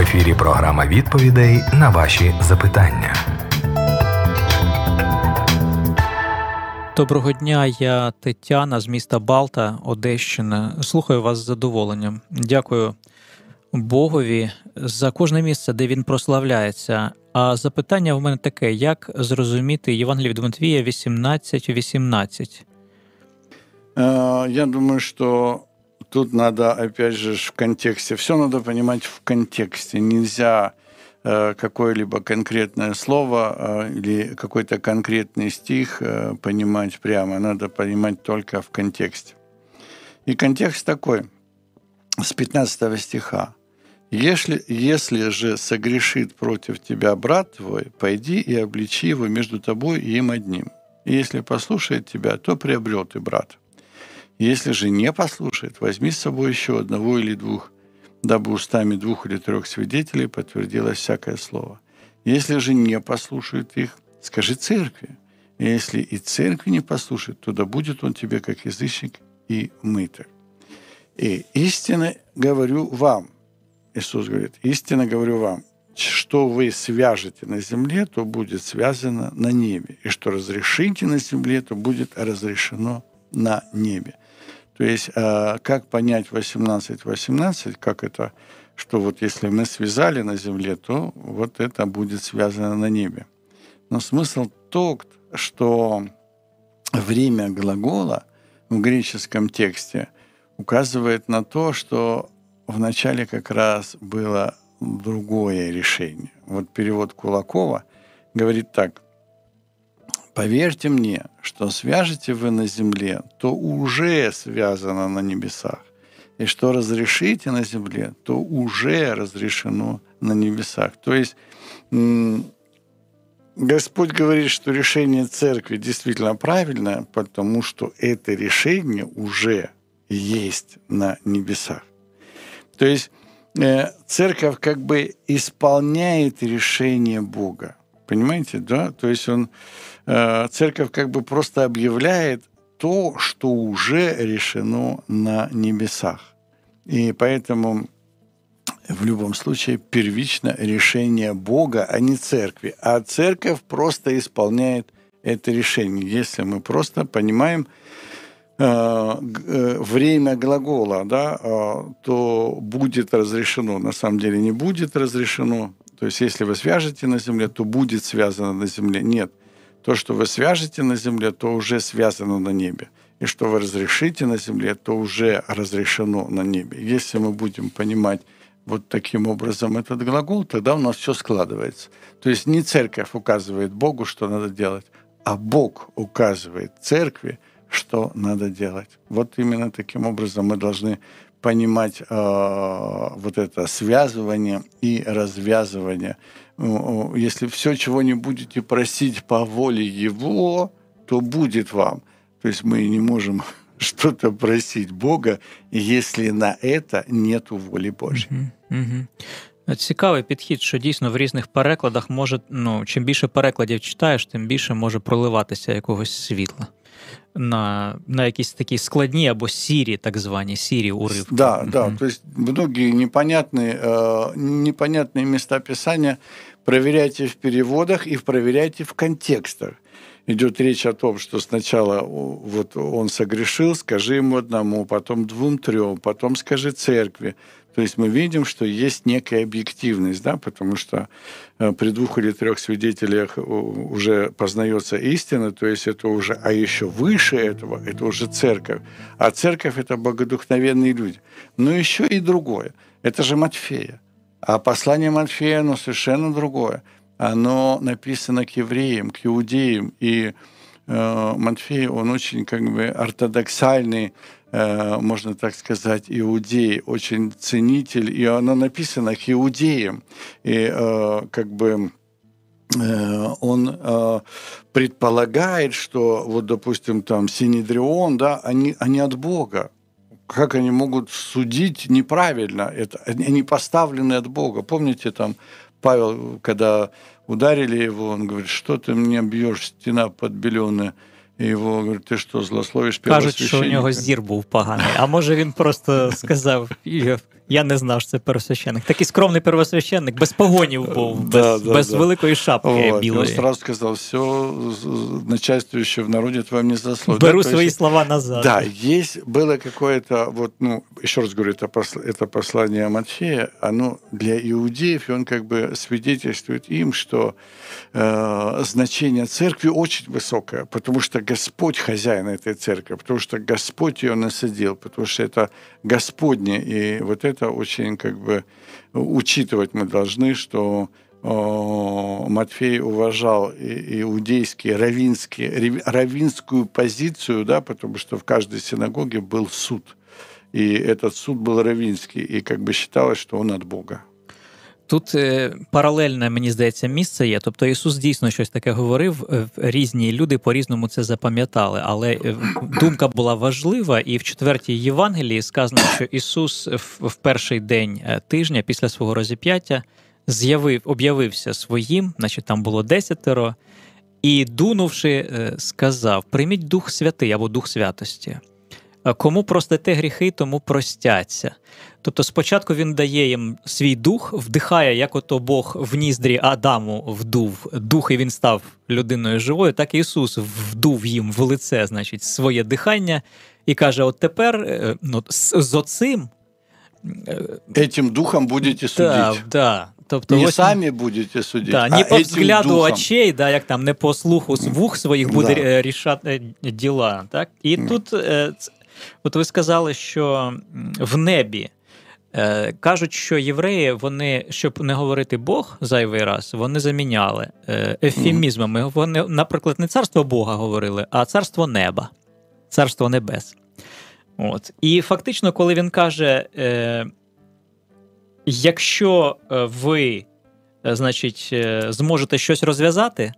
ефірі програма відповідей на ваші запитання. Доброго дня, я Тетяна з міста Балта, Одещина. Слухаю вас з задоволенням. Дякую Богові за кожне місце, де він прославляється. А запитання в мене таке: як зрозуміти Євангеліє від Матвія 18.18? 18? Я думаю, что тут надо, опять же, в контексте. Все надо понимать в контексте. Нельзя э, какое-либо конкретное слово э, или какой-то конкретный стих э, понимать прямо. Надо понимать только в контексте. И контекст такой, с 15 стиха. Если, если же согрешит против тебя брат твой, пойди и обличи его между тобой и им одним. И если послушает тебя, то приобрел ты брата. Если же не послушает, возьми с собой еще одного или двух, дабы устами двух или трех свидетелей подтвердилось всякое слово. Если же не послушают их, скажи церкви. И если и церкви не послушает, то да будет он тебе как язычник и мытарь. И истинно говорю вам, Иисус говорит, истинно говорю вам, что вы свяжете на земле, то будет связано на небе. И что разрешите на земле, то будет разрешено на небе. То есть э, как понять 18-18, как это, что вот если мы связали на земле, то вот это будет связано на небе. Но смысл тот, что время глагола в греческом тексте указывает на то, что вначале как раз было другое решение. Вот перевод Кулакова говорит так – Поверьте мне, что свяжете вы на земле, то уже связано на небесах. И что разрешите на земле, то уже разрешено на небесах. То есть Господь говорит, что решение церкви действительно правильное, потому что это решение уже есть на небесах. То есть э, церковь как бы исполняет решение Бога. Понимаете, да? То есть он Э, церковь как бы просто объявляет то, что уже решено на небесах. И поэтому в любом случае первично решение Бога, а не церкви. А церковь просто исполняет это решение. Если мы просто понимаем э, э, время глагола, да, то будет разрешено. На самом деле не будет разрешено. То есть если вы свяжете на земле, то будет связано на земле. Нет. То, что вы свяжете на земле, то уже связано на небе. И что вы разрешите на земле, то уже разрешено на небе. Если мы будем понимать вот таким образом этот глагол, тогда у нас все складывается. То есть не церковь указывает Богу, что надо делать, а Бог указывает церкви, что надо делать. Вот именно таким образом мы должны понимать э, вот это связывание и развязывание если все, чего не будете просить по воле Его, то будет вам. То есть мы не можем что-то просить Бога, если на это нету волі Божої. Угу, Цікавий підхід, що дійсно в різних перекладах може, ну, чим більше перекладів читаєш, тим більше може проливатися якогось світла на на якісь такі складні або сірі, так звані сірі уривки. Да, да. Mm-hmm. То есть многие непонятные, э, непонятные места Писания проверяйте в переводах и проверяйте в контекстах. Идет речь о том, что сначала вот он согрешил, скажи ему одному, потом двум, трем, потом скажи церкви. То есть мы видим, что есть некая объективность, да, потому что э, при двух или трех свидетелях уже познается истина, то есть это уже, а еще выше этого, это уже церковь. А церковь – это богодухновенные люди. Но еще и другое. Это же Матфея. А послание Матфея, оно совершенно другое. Оно написано к евреям, к иудеям. И э, Матфей, он очень как бы ортодоксальный, можно так сказать, иудей, очень ценитель. И оно написано к иудеям. И э, как бы э, он э, предполагает, что вот, допустим, там Синедрион, да, они, они от Бога как они могут судить неправильно это? Они поставлены от Бога. Помните, там Павел, когда ударили его, он говорит, что ты мне бьешь, стена подбеленная. І його говорить, ти що, злословиш Кажуть, що у нього зір був поганий. А може він просто сказав, Я не знав, що це первосвященник. Такий скромний первосвященник, без погонів був, без, Да, да, без да. великої шапки Вот. И он білої. сразу сказал, все, начальствующее в народе твоем не заслуги. Беру то свої есть, слова назад. Да, есть, было какое-то, вот, ну, еще раз говорю, это, посл- это послание Матфея, оно для иудеев, и он как бы свидетельствует им, что э, значение церкви очень высокое, потому что Господь хозяин этой церкви, потому что Господь ее насадил, потому что это Господне, и вот это очень как бы учитывать мы должны, что Матфей уважал иудейские, равинские, равинскую позицию, да, потому что в каждой синагоге был суд. И этот суд был равинский, и как бы считалось, что он от Бога. Тут е, паралельне, мені здається, місце є. Тобто Ісус дійсно щось таке говорив. е, Різні люди по-різному це запам'ятали. Але е, думка була важлива, і в четвертій Євангелії сказано, що Ісус в, перший день тижня після свого розіп'яття з'явив, об'явився своїм, значить там було десятеро, і дунувши, сказав: Прийміть Дух Святий або Дух Святості. Кому простите гріхи, тому простяться. Тобто спочатку він дає їм свій дух, вдихає, як ото Бог в ніздрі Адаму вдув дух, і він став людиною живою, так і Ісус вдув їм в лице, значить, своє дихання, і каже: от тепер е, ну, з, з оцим. е, Этим духом будете Да, судить. да. Тобто, Не ось- сами будете судить, Да, не по взгляду духом. очей, да, як там, не по слуху вух своїх буде Да. е, рішати діла. Так? І Мгм. тут, от ви сказали, що в небі е, кажуть, що євреї, вони, щоб не говорити Бог зайвий раз, вони заміняли е, ефемізмами. Вони, наприклад, не царство Бога говорили, а царство неба, царство небес. От. І фактично, коли він каже. Е, Якщо е, ви, е, значить, зможете щось розв'язати,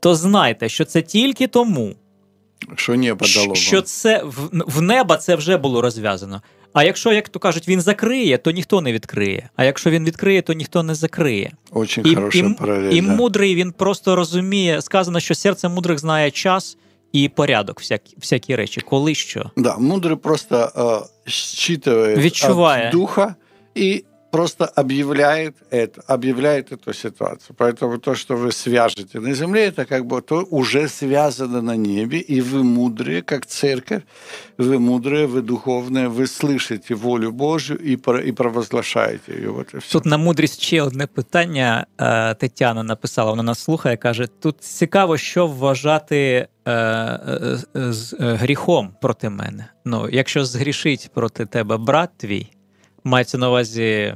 то знайте, що це тільки тому, Що небо дало вам. що це в, в неба це вже було розв'язано. А якщо, як то кажуть, він закриє, то ніхто не відкриє. А якщо він відкриє, то ніхто не закриє. Очень І, хорошая і, паралель. і да. мудрий він просто розуміє, сказано, що серце мудрих знає час і порядок, всякі, всякі речі, коли що. Да, мудрый просто э, считывает Відчуває. от духа и просто объявляет это, объявляет эту ситуацию. Поэтому то, что вы свяжете на земле, это как бы то уже связано на небе, и вы мудрые, как церковь, вы мудрые, вы духовные, вы слышите волю Божью и, про- и провозглашаете ее. Вот и все. Тут на мудрість ще одне питання. Е, Тетяна написала, вона нас слухає, каже: тут цікаво, що вважати е, е, е, з е, гріхом проти мене. Ну, якщо згрішить проти тебе брат твій, мається на увазі.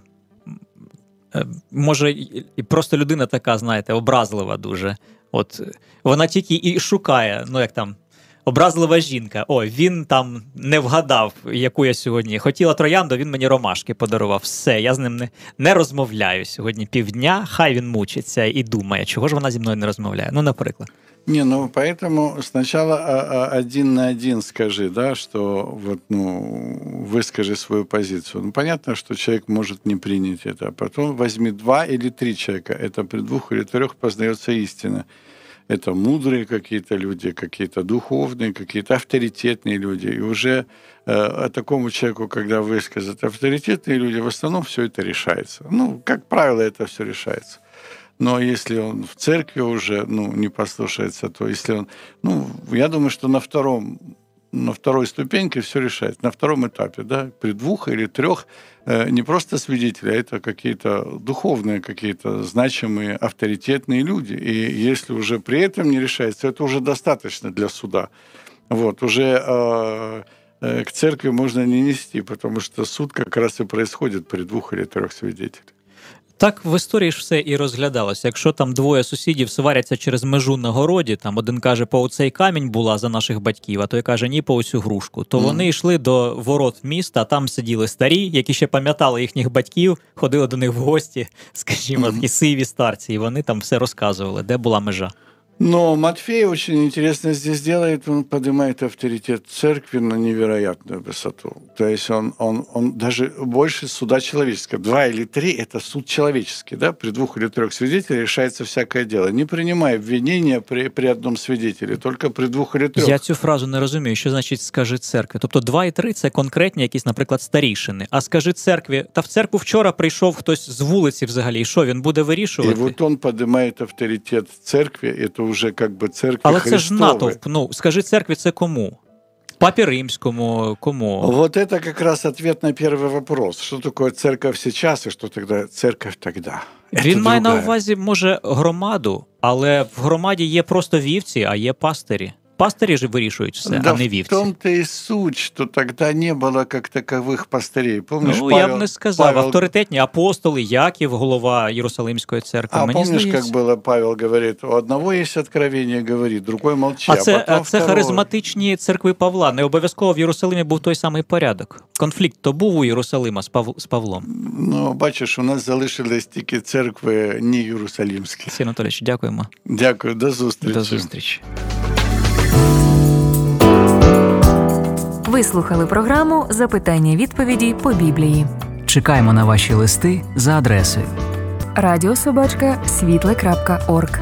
е, Може, і просто людина така, знаєте, образлива дуже. От вона тільки і шукає, ну як там, образлива жінка. О, він там не вгадав, яку я сьогодні хотіла троянду, він мені ромашки подарував. Все, я з ним не, не розмовляю сьогодні півдня. Хай він мучиться і думає, чого ж вона зі мною не розмовляє. Ну, наприклад. Не, ну поэтому сначала а, а, один на один скажи, да, что вот, ну, выскажи свою позицию. Ну, понятно, что человек может не принять это, а потом возьми два или три человека. Это при двух или трех познается истина. Это мудрые какие-то люди, какие-то духовные, какие-то авторитетные люди. И уже э, такому человеку, когда высказат авторитетные люди, в основном все это решается. Ну, как правило, это все решается. Но если он в церкви уже ну, не послушается, то если он... Ну, я думаю, что на втором на второй ступеньке все решается, на втором этапе, да, при двух или трех э, не просто свидетели, а это какие-то духовные, какие-то значимые, авторитетные люди. И если уже при этом не решается, это уже достаточно для суда. Вот, уже э, э, к церкви можно не нести, потому что суд как раз и происходит при двух или трех свидетелях. Так в історії ж все і розглядалося. Якщо там двоє сусідів сваряться через межу на городі, там один каже, по оцей камінь була за наших батьків, а той каже, ні, по оцю грушку. То mm. вони йшли до ворот міста, а там сиділи старі, які ще пам'ятали їхніх батьків, ходили до них в гості, скажімо, Мгм. такі сиві старці, і вони там все розказували, де була межа. Но Матфей очень интересно здесь делает, он поднимает авторитет церкви на невероятную высоту. То есть он, он, он даже больше суда человеческого. Два или три – это суд человеческий. Да? При двух или трех свидетелях решается всякое дело. Не принимай обвинения при, при одном свидетелі, только при двох или трьох. Я цю фразу не розумію. Що значить скажи церкві? Тобто два і три це конкретні якісь, наприклад, старішини. А скажи церкві, та в церкву вчора прийшов хтось з вулиці взагалі. І що він буде вирішувати? І от он піднімає авторитет церкви, це вже как бы церкви Але Христовой. це ж натовп. Ну скажи церкві, це кому? Папі Римському, кому? Вот это как раз ответ на первый вопрос. Что такое церковь сейчас и что тогда церковь тогда? Він Это має на другая. увазі, може, громаду, але в громаді є просто вівці, а є пастирі. Пастирі ж вирішують все, да а не в вівці. том-то и суть, что тогда не было как таковых пастырей. Помнишь, Ну, Павел, я б не сказав. Павел- Авторитетні апостоли, Яків, голова Єрусалимської церкви. А Мені помнишь, здається. как было, Павел говорит, у одного есть откровение, говорит, другой молчи, А це, потом а це второй. харизматичні церкви Павла. Не обов'язково в Єрусалимі був той самий порядок. Конфлікт то був у Єрусалима з, Пав... з Павлом. Ну, бачиш, у нас залишились тільки церкви не єрусалимські. Сергій Анатолійович, дякуємо. Дякую, до зустрічі. До зустрічі. Ви слухали програму Запитання відповіді по Біблії. Чекаємо на ваші листи за адресою Радіособачка світле.орг.